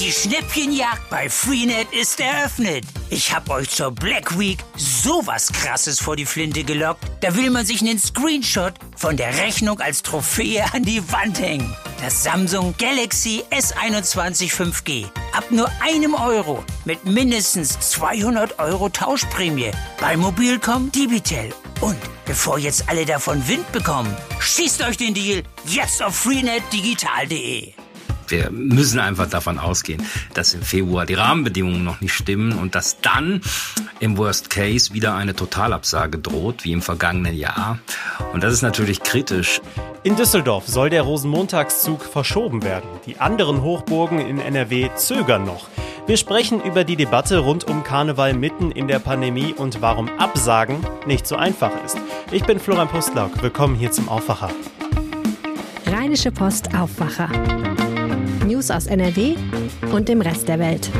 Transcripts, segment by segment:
Die Schnäppchenjagd bei Freenet ist eröffnet. Ich hab euch zur Black Week sowas krasses vor die Flinte gelockt. Da will man sich einen Screenshot von der Rechnung als Trophäe an die Wand hängen. Das Samsung Galaxy S21 5G. Ab nur einem Euro mit mindestens 200 Euro Tauschprämie bei Mobilcom Digital. Und bevor jetzt alle davon Wind bekommen, schießt euch den Deal jetzt auf freenetdigital.de. Wir müssen einfach davon ausgehen, dass im Februar die Rahmenbedingungen noch nicht stimmen und dass dann im Worst Case wieder eine Totalabsage droht, wie im vergangenen Jahr. Und das ist natürlich kritisch. In Düsseldorf soll der Rosenmontagszug verschoben werden. Die anderen Hochburgen in NRW zögern noch. Wir sprechen über die Debatte rund um Karneval mitten in der Pandemie und warum Absagen nicht so einfach ist. Ich bin Florian Pustlauk. Willkommen hier zum Aufwacher. Rheinische Post Aufwacher. News aus NRW und dem Rest der Welt.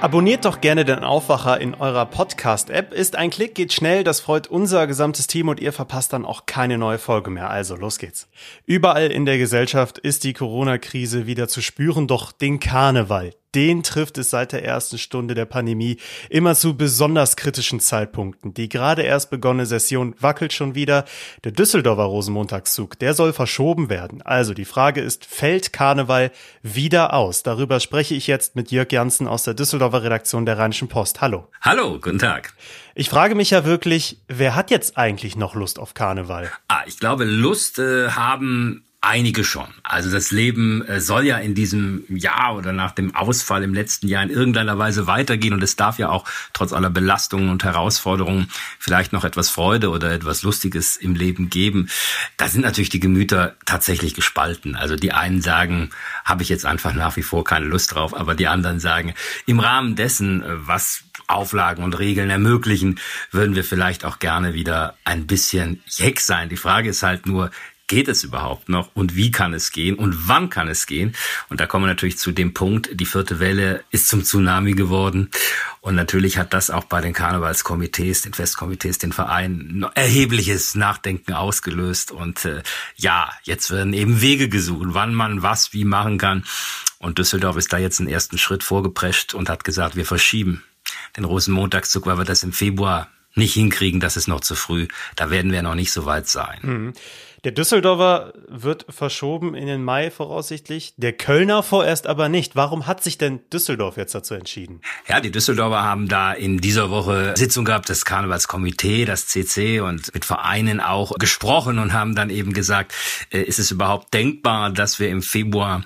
Abonniert doch gerne den Aufwacher in eurer Podcast-App. Ist ein Klick, geht schnell, das freut unser gesamtes Team und ihr verpasst dann auch keine neue Folge mehr. Also, los geht's. Überall in der Gesellschaft ist die Corona-Krise wieder zu spüren, doch den Karneval, den trifft es seit der ersten Stunde der Pandemie immer zu besonders kritischen Zeitpunkten. Die gerade erst begonnene Session wackelt schon wieder. Der Düsseldorfer Rosenmontagszug, der soll verschoben werden. Also die Frage ist, fällt Karneval wieder aus? Darüber spreche ich jetzt mit Jörg Janssen aus der Düsseldorfer Redaktion der Rheinischen Post. Hallo. Hallo, guten Tag. Ich frage mich ja wirklich, wer hat jetzt eigentlich noch Lust auf Karneval? Ah, ich glaube, Lust äh, haben Einige schon. Also das Leben äh, soll ja in diesem Jahr oder nach dem Ausfall im letzten Jahr in irgendeiner Weise weitergehen und es darf ja auch trotz aller Belastungen und Herausforderungen vielleicht noch etwas Freude oder etwas Lustiges im Leben geben. Da sind natürlich die Gemüter tatsächlich gespalten. Also die einen sagen, habe ich jetzt einfach nach wie vor keine Lust drauf, aber die anderen sagen, im Rahmen dessen, äh, was Auflagen und Regeln ermöglichen, würden wir vielleicht auch gerne wieder ein bisschen jeck sein. Die Frage ist halt nur, geht es überhaupt noch und wie kann es gehen und wann kann es gehen? Und da kommen wir natürlich zu dem Punkt, die vierte Welle ist zum Tsunami geworden. Und natürlich hat das auch bei den Karnevalskomitees, den Festkomitees, den Vereinen erhebliches Nachdenken ausgelöst. Und äh, ja, jetzt werden eben Wege gesucht, wann man was wie machen kann. Und Düsseldorf ist da jetzt einen ersten Schritt vorgeprescht und hat gesagt, wir verschieben den Rosenmontagszug, weil wir das im Februar nicht hinkriegen, das ist noch zu früh. Da werden wir noch nicht so weit sein. Mhm. Der Düsseldorfer wird verschoben in den Mai voraussichtlich, der Kölner vorerst aber nicht. Warum hat sich denn Düsseldorf jetzt dazu entschieden? Ja, die Düsseldorfer haben da in dieser Woche Sitzung gehabt, das Karnevalskomitee, das CC und mit Vereinen auch gesprochen und haben dann eben gesagt, äh, ist es überhaupt denkbar, dass wir im Februar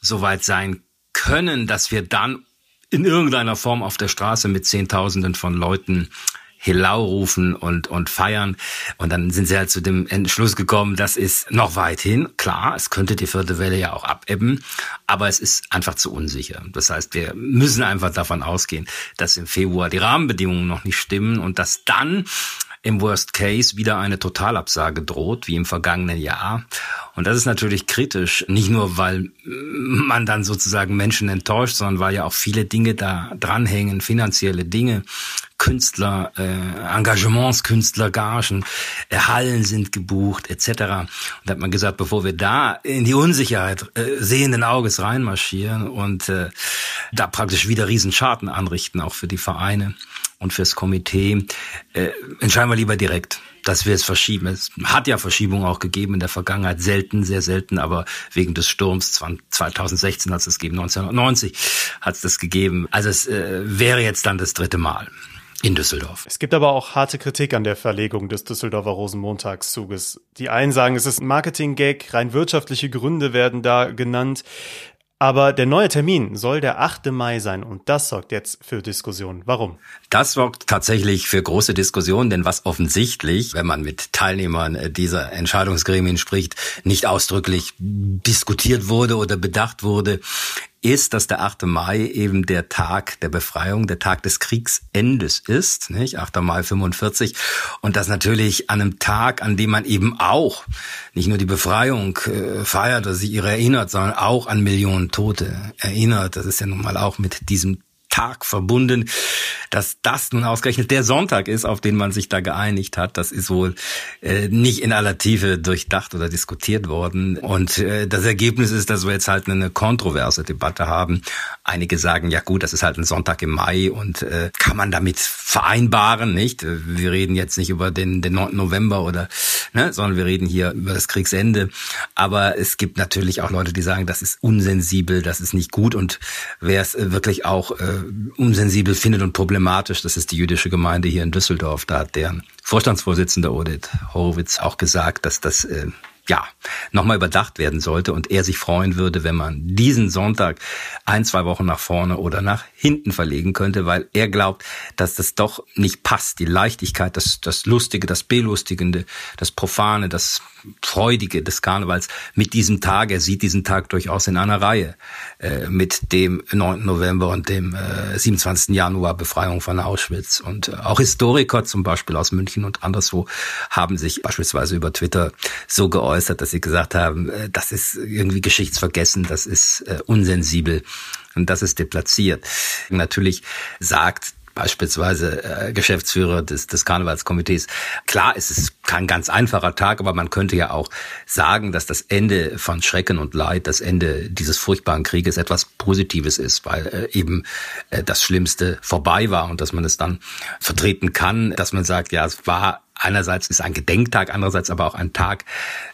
so weit sein können, dass wir dann in irgendeiner Form auf der Straße mit Zehntausenden von Leuten Hillau rufen und, und feiern. Und dann sind sie halt zu dem Entschluss gekommen, das ist noch weit hin. Klar, es könnte die vierte Welle ja auch abebben, aber es ist einfach zu unsicher. Das heißt, wir müssen einfach davon ausgehen, dass im Februar die Rahmenbedingungen noch nicht stimmen und dass dann im Worst Case wieder eine Totalabsage droht, wie im vergangenen Jahr. Und das ist natürlich kritisch, nicht nur, weil man dann sozusagen Menschen enttäuscht, sondern weil ja auch viele Dinge da dranhängen, finanzielle Dinge, Künstler, äh, Engagements, Künstler, Gagen, äh, Hallen sind gebucht, etc. Und da hat man gesagt, bevor wir da in die Unsicherheit äh, sehenden Auges reinmarschieren und äh, da praktisch wieder Riesenschaden anrichten, auch für die Vereine, und fürs Komitee, äh, entscheiden wir lieber direkt, dass wir es verschieben. Es hat ja Verschiebungen auch gegeben in der Vergangenheit, selten, sehr selten, aber wegen des Sturms 2016 hat es das gegeben, 1990 hat es das gegeben. Also es äh, wäre jetzt dann das dritte Mal. In Düsseldorf. Es gibt aber auch harte Kritik an der Verlegung des Düsseldorfer Rosenmontagszuges. Die einen sagen, es ist ein Marketing-Gag, rein wirtschaftliche Gründe werden da genannt. Aber der neue Termin soll der 8. Mai sein und das sorgt jetzt für Diskussionen. Warum? Das sorgt tatsächlich für große Diskussionen, denn was offensichtlich, wenn man mit Teilnehmern dieser Entscheidungsgremien spricht, nicht ausdrücklich diskutiert wurde oder bedacht wurde, ist, dass der 8. Mai eben der Tag der Befreiung, der Tag des Kriegsendes ist, nicht? 8. Mai 45. Und das natürlich an einem Tag, an dem man eben auch nicht nur die Befreiung äh, feiert oder sich ihre erinnert, sondern auch an Millionen Tote erinnert. Das ist ja nun mal auch mit diesem Tag verbunden. Dass das nun ausgerechnet der Sonntag ist, auf den man sich da geeinigt hat, das ist wohl äh, nicht in aller Tiefe durchdacht oder diskutiert worden. Und äh, das Ergebnis ist, dass wir jetzt halt eine kontroverse Debatte haben. Einige sagen, ja gut, das ist halt ein Sonntag im Mai und äh, kann man damit vereinbaren, nicht? Wir reden jetzt nicht über den, den 9. November oder, ne, sondern wir reden hier über das Kriegsende. Aber es gibt natürlich auch Leute, die sagen, das ist unsensibel, das ist nicht gut und wer es wirklich auch äh, unsensibel findet und problematisch, das ist die jüdische Gemeinde hier in Düsseldorf. Da hat deren Vorstandsvorsitzender Odit Horowitz auch gesagt, dass das äh, ja, nochmal überdacht werden sollte und er sich freuen würde, wenn man diesen Sonntag ein, zwei Wochen nach vorne oder nach hinten verlegen könnte, weil er glaubt, dass das doch nicht passt. Die Leichtigkeit, das, das Lustige, das Belustigende, das Profane, das Freudige des Karnevals mit diesem Tag. Er sieht diesen Tag durchaus in einer Reihe äh, mit dem 9. November und dem äh, 27. Januar Befreiung von Auschwitz. Und äh, auch Historiker zum Beispiel aus München und anderswo haben sich beispielsweise über Twitter so geäußert, dass sie gesagt haben, äh, das ist irgendwie geschichtsvergessen, das ist äh, unsensibel und das ist deplatziert. Natürlich sagt beispielsweise äh, Geschäftsführer des, des Karnevalskomitees. Klar, es ist kein ganz einfacher Tag, aber man könnte ja auch sagen, dass das Ende von Schrecken und Leid, das Ende dieses furchtbaren Krieges etwas Positives ist, weil eben das Schlimmste vorbei war und dass man es dann vertreten kann, dass man sagt, ja, es war Einerseits ist ein Gedenktag, andererseits aber auch ein Tag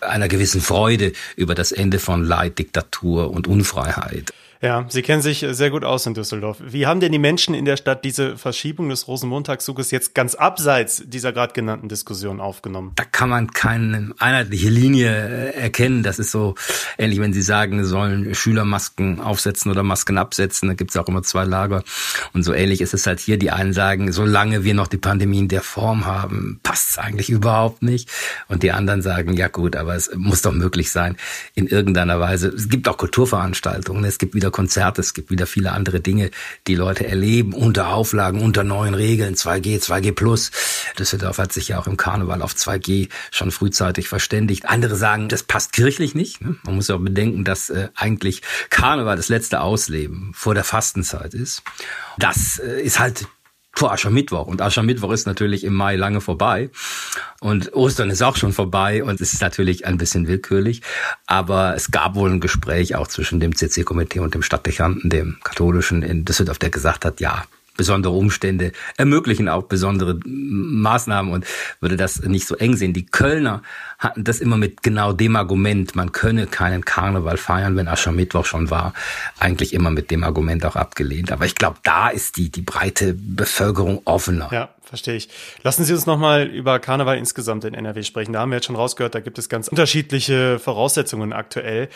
einer gewissen Freude über das Ende von Leid, Diktatur und Unfreiheit. Ja, Sie kennen sich sehr gut aus in Düsseldorf. Wie haben denn die Menschen in der Stadt diese Verschiebung des Rosenmontagszuges jetzt ganz abseits dieser gerade genannten Diskussion aufgenommen? Da kann man keine einheitliche Linie äh, erkennen. Das ist so ähnlich, wenn Sie sagen, sollen Schüler Masken aufsetzen oder Masken absetzen. Da gibt es auch immer zwei Lager. Und so ähnlich ist es halt hier. Die einen sagen, solange wir noch die Pandemie in der Form haben, passt es eigentlich überhaupt nicht. Und die anderen sagen, ja gut, aber es muss doch möglich sein in irgendeiner Weise. Es gibt auch Kulturveranstaltungen. Es gibt wieder Konzerte, es gibt wieder viele andere Dinge, die Leute erleben, unter Auflagen, unter neuen Regeln, 2G, 2G plus. Düsseldorf hat sich ja auch im Karneval auf 2G schon frühzeitig verständigt. Andere sagen, das passt kirchlich nicht. Ne? Man muss ja auch bedenken, dass äh, eigentlich Karneval das letzte Ausleben vor der Fastenzeit ist. Das äh, ist halt vor Aschermittwoch. Und Aschermittwoch ist natürlich im Mai lange vorbei. Und Ostern ist auch schon vorbei und es ist natürlich ein bisschen willkürlich. Aber es gab wohl ein Gespräch auch zwischen dem CC-Komitee und dem Stadtdechanten, dem katholischen in Düsseldorf, der gesagt hat, ja, besondere Umstände ermöglichen auch besondere Maßnahmen und würde das nicht so eng sehen. Die Kölner hatten das immer mit genau dem Argument, man könne keinen Karneval feiern, wenn Aschermittwoch schon war, eigentlich immer mit dem Argument auch abgelehnt. Aber ich glaube, da ist die, die breite Bevölkerung offener. Ja, verstehe ich. Lassen Sie uns nochmal über Karneval insgesamt in NRW sprechen. Da haben wir jetzt schon rausgehört, da gibt es ganz unterschiedliche Voraussetzungen aktuell.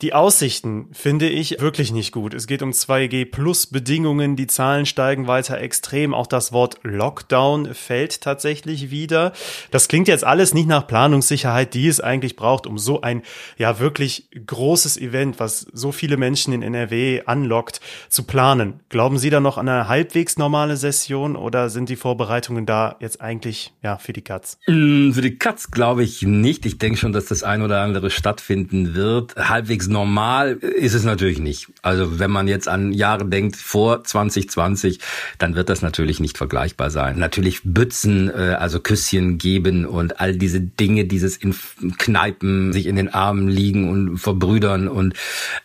Die Aussichten finde ich wirklich nicht gut. Es geht um 2G plus Bedingungen, die Zahlen steigen weiter extrem. Auch das Wort Lockdown fällt tatsächlich wieder. Das klingt jetzt alles nicht nach Planungssicherheit Sicherheit, die es eigentlich braucht, um so ein ja wirklich großes Event, was so viele Menschen in NRW anlockt, zu planen. Glauben Sie da noch an eine halbwegs normale Session oder sind die Vorbereitungen da jetzt eigentlich ja für die Katz? Mm, für die Katz glaube ich nicht. Ich denke schon, dass das ein oder andere stattfinden wird. Halbwegs normal ist es natürlich nicht. Also wenn man jetzt an Jahre denkt vor 2020, dann wird das natürlich nicht vergleichbar sein. Natürlich Bützen, äh, also Küsschen geben und all diese Dinge, dieses in Kneipen sich in den Armen liegen und verbrüdern und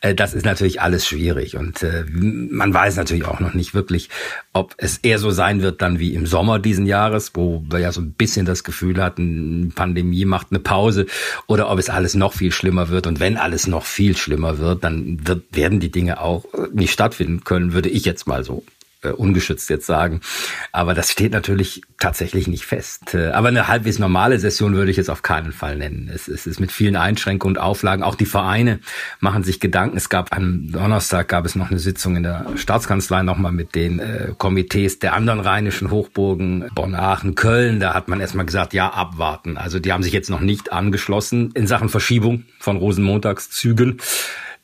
äh, das ist natürlich alles schwierig und äh, man weiß natürlich auch noch nicht wirklich, ob es eher so sein wird dann wie im Sommer diesen Jahres, wo wir ja so ein bisschen das Gefühl hatten, Pandemie macht eine Pause oder ob es alles noch viel schlimmer wird. Und wenn alles noch viel schlimmer wird, dann wird, werden die Dinge auch nicht stattfinden können, würde ich jetzt mal so äh, ungeschützt jetzt sagen. Aber das steht natürlich tatsächlich nicht fest. Äh, aber eine halbwegs normale Session würde ich jetzt auf keinen Fall nennen. Es, es ist mit vielen Einschränkungen und Auflagen. Auch die Vereine machen sich Gedanken. Es gab am Donnerstag gab es noch eine Sitzung in der Staatskanzlei nochmal mit den äh, Komitees der anderen rheinischen Hochburgen, Bonn, Aachen, Köln. Da hat man erstmal gesagt, ja, abwarten. Also die haben sich jetzt noch nicht angeschlossen in Sachen Verschiebung von Rosenmontagszügen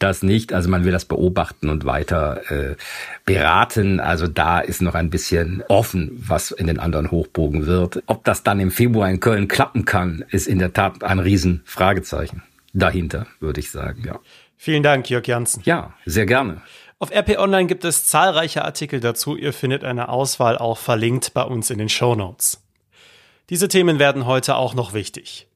das nicht. Also man will das beobachten und weiter äh, beraten. Also da ist noch ein bisschen offen, was in den anderen Hochbogen wird. Ob das dann im Februar in Köln klappen kann, ist in der Tat ein Riesenfragezeichen dahinter, würde ich sagen, ja. Vielen Dank, Jörg Janssen. Ja, sehr gerne. Auf RP Online gibt es zahlreiche Artikel dazu. Ihr findet eine Auswahl auch verlinkt bei uns in den Show Notes. Diese Themen werden heute auch noch wichtig.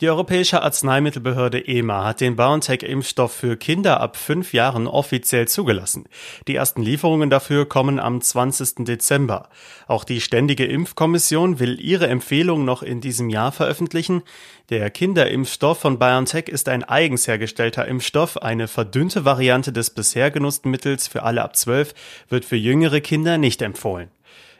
Die Europäische Arzneimittelbehörde EMA hat den BioNTech-Impfstoff für Kinder ab fünf Jahren offiziell zugelassen. Die ersten Lieferungen dafür kommen am 20. Dezember. Auch die Ständige Impfkommission will ihre Empfehlung noch in diesem Jahr veröffentlichen. Der Kinderimpfstoff von BioNTech ist ein eigens hergestellter Impfstoff. Eine verdünnte Variante des bisher genutzten Mittels für alle ab zwölf wird für jüngere Kinder nicht empfohlen.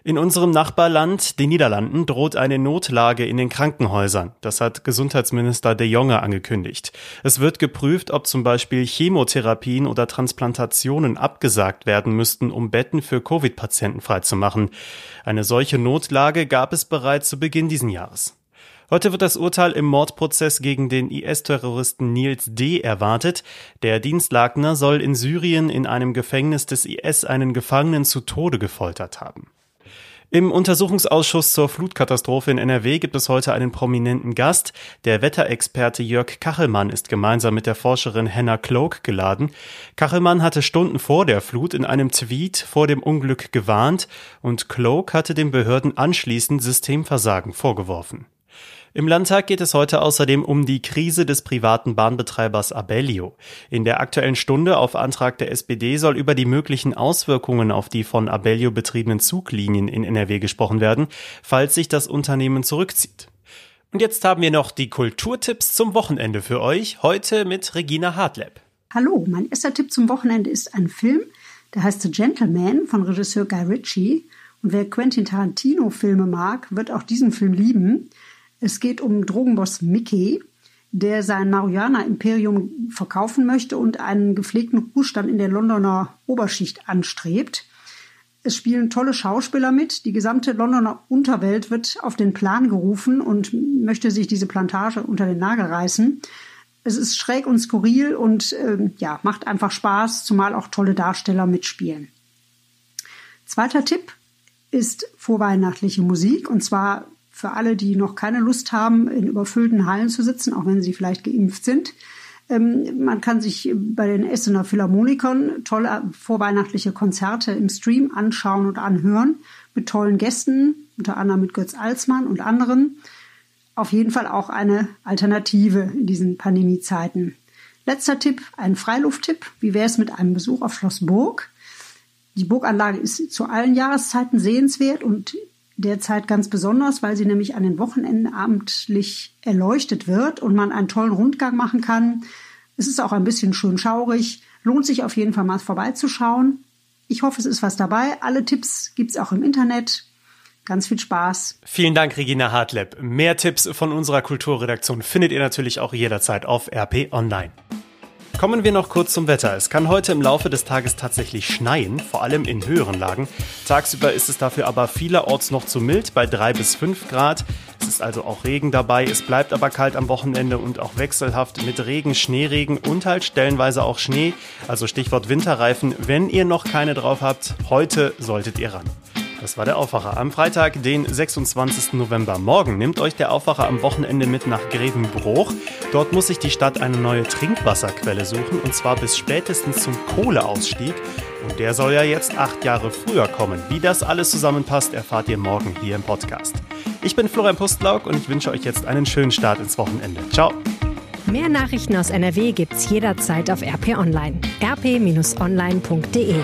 In unserem Nachbarland, den Niederlanden, droht eine Notlage in den Krankenhäusern. Das hat Gesundheitsminister De Jonge angekündigt. Es wird geprüft, ob zum Beispiel Chemotherapien oder Transplantationen abgesagt werden müssten, um Betten für Covid-Patienten freizumachen. Eine solche Notlage gab es bereits zu Beginn diesen Jahres. Heute wird das Urteil im Mordprozess gegen den IS-Terroristen Nils D. erwartet. Der Dienstlagner soll in Syrien in einem Gefängnis des IS einen Gefangenen zu Tode gefoltert haben. Im Untersuchungsausschuss zur Flutkatastrophe in NRW gibt es heute einen prominenten Gast. Der Wetterexperte Jörg Kachelmann ist gemeinsam mit der Forscherin Hannah Cloak geladen. Kachelmann hatte Stunden vor der Flut in einem Tweet vor dem Unglück gewarnt und Cloak hatte den Behörden anschließend Systemversagen vorgeworfen. Im Landtag geht es heute außerdem um die Krise des privaten Bahnbetreibers Abellio. In der aktuellen Stunde auf Antrag der SPD soll über die möglichen Auswirkungen auf die von Abellio betriebenen Zuglinien in NRW gesprochen werden, falls sich das Unternehmen zurückzieht. Und jetzt haben wir noch die Kulturtipps zum Wochenende für euch, heute mit Regina Hartleb. Hallo, mein erster Tipp zum Wochenende ist ein Film, der heißt The Gentleman von Regisseur Guy Ritchie. Und wer Quentin Tarantino Filme mag, wird auch diesen Film lieben. Es geht um Drogenboss Mickey, der sein Marihuana-Imperium verkaufen möchte und einen gepflegten Ruhestand in der Londoner Oberschicht anstrebt. Es spielen tolle Schauspieler mit. Die gesamte Londoner Unterwelt wird auf den Plan gerufen und möchte sich diese Plantage unter den Nagel reißen. Es ist schräg und skurril und äh, ja, macht einfach Spaß, zumal auch tolle Darsteller mitspielen. Zweiter Tipp ist vorweihnachtliche Musik und zwar für alle, die noch keine Lust haben, in überfüllten Hallen zu sitzen, auch wenn sie vielleicht geimpft sind. Ähm, man kann sich bei den Essener Philharmonikern tolle vorweihnachtliche Konzerte im Stream anschauen und anhören mit tollen Gästen, unter anderem mit Götz Alsmann und anderen. Auf jeden Fall auch eine Alternative in diesen Pandemiezeiten. Letzter Tipp, ein Freilufttipp. Wie wäre es mit einem Besuch auf Schloss Burg? Die Burganlage ist zu allen Jahreszeiten sehenswert und derzeit ganz besonders, weil sie nämlich an den Wochenenden abendlich erleuchtet wird und man einen tollen Rundgang machen kann. Es ist auch ein bisschen schön schaurig. Lohnt sich auf jeden Fall mal vorbeizuschauen. Ich hoffe, es ist was dabei. Alle Tipps gibt's auch im Internet. Ganz viel Spaß. Vielen Dank, Regina Hartleb. Mehr Tipps von unserer Kulturredaktion findet ihr natürlich auch jederzeit auf RP Online. Kommen wir noch kurz zum Wetter. Es kann heute im Laufe des Tages tatsächlich schneien, vor allem in höheren Lagen. Tagsüber ist es dafür aber vielerorts noch zu mild, bei 3 bis 5 Grad. Es ist also auch Regen dabei. Es bleibt aber kalt am Wochenende und auch wechselhaft mit Regen, Schneeregen und halt stellenweise auch Schnee. Also Stichwort Winterreifen. Wenn ihr noch keine drauf habt, heute solltet ihr ran. Das war der Aufwacher am Freitag, den 26. November. Morgen nimmt euch der Aufwacher am Wochenende mit nach Grevenbruch. Dort muss sich die Stadt eine neue Trinkwasserquelle suchen und zwar bis spätestens zum Kohleausstieg. Und der soll ja jetzt acht Jahre früher kommen. Wie das alles zusammenpasst, erfahrt ihr morgen hier im Podcast. Ich bin Florian Pustlauk und ich wünsche euch jetzt einen schönen Start ins Wochenende. Ciao. Mehr Nachrichten aus NRW gibt's jederzeit auf RP Online. rp-online.de